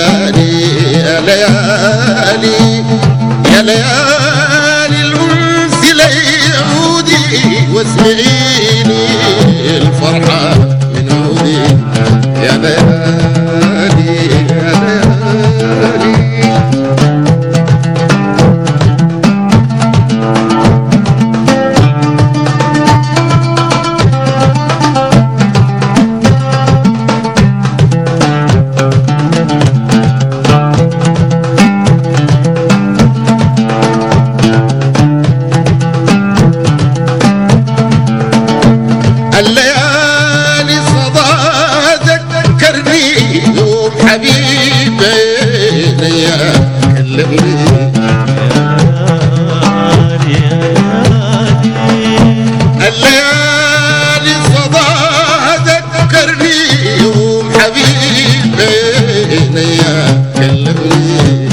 ليالي يا ليالي يا ليالي الأنس ليعودي واسمعيني الفرحة من عودي. يا ليالي حبيبي يا كلمني الليالي صباها ذكرني يوم حبيبي. يا كلمني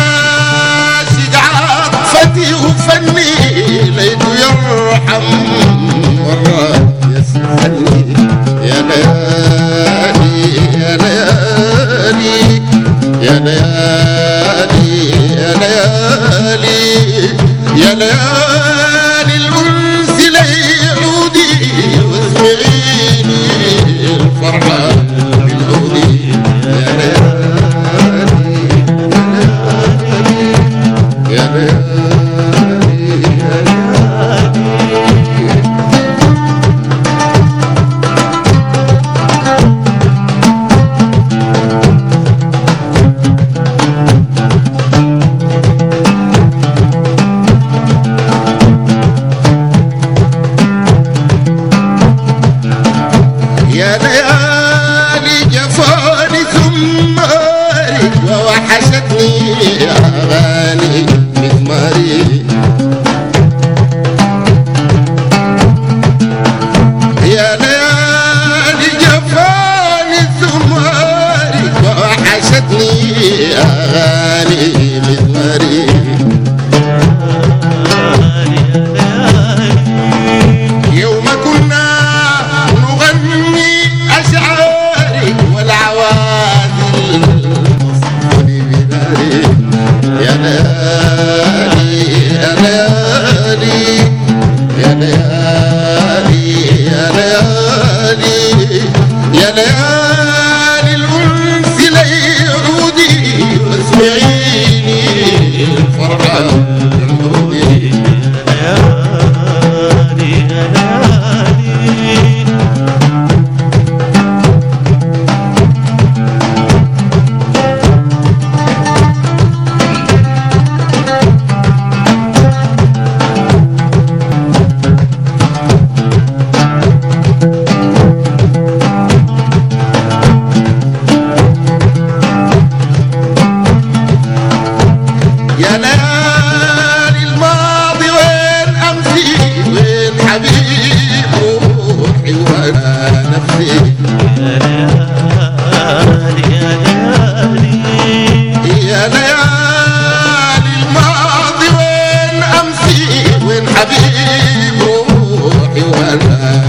المعاشق عاطفتي وفني ليته يرحم مرات Yeah. أغاني Hare